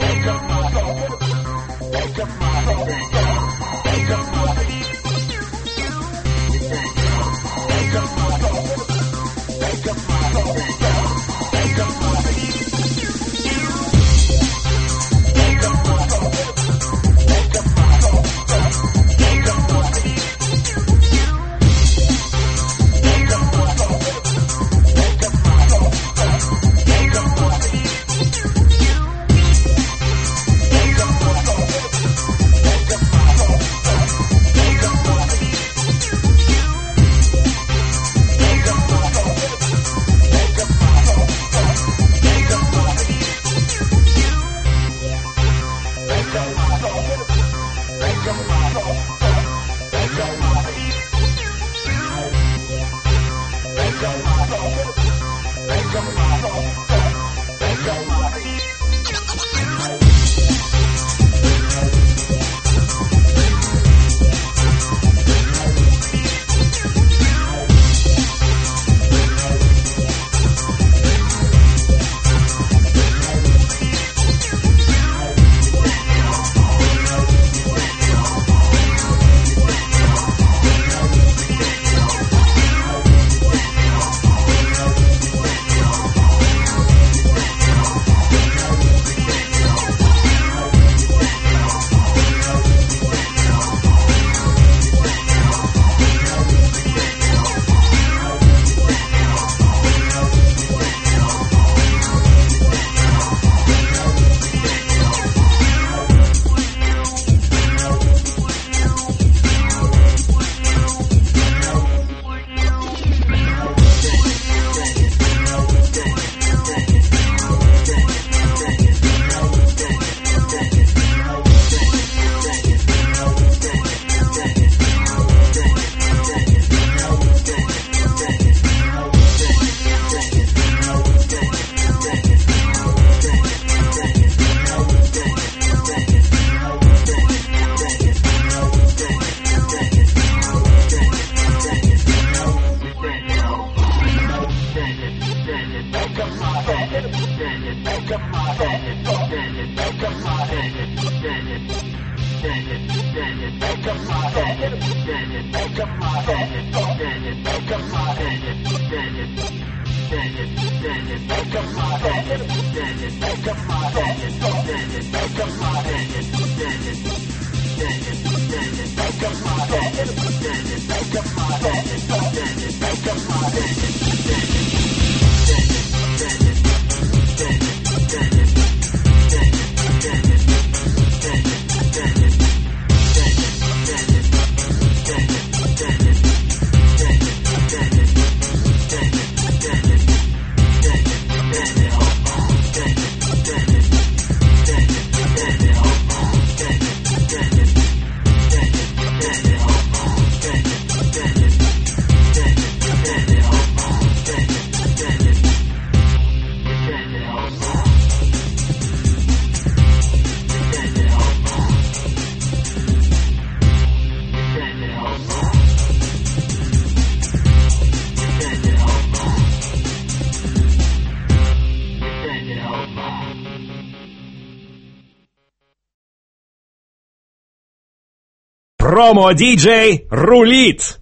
Wake up my soul. Make up my Промо-диджей рулит!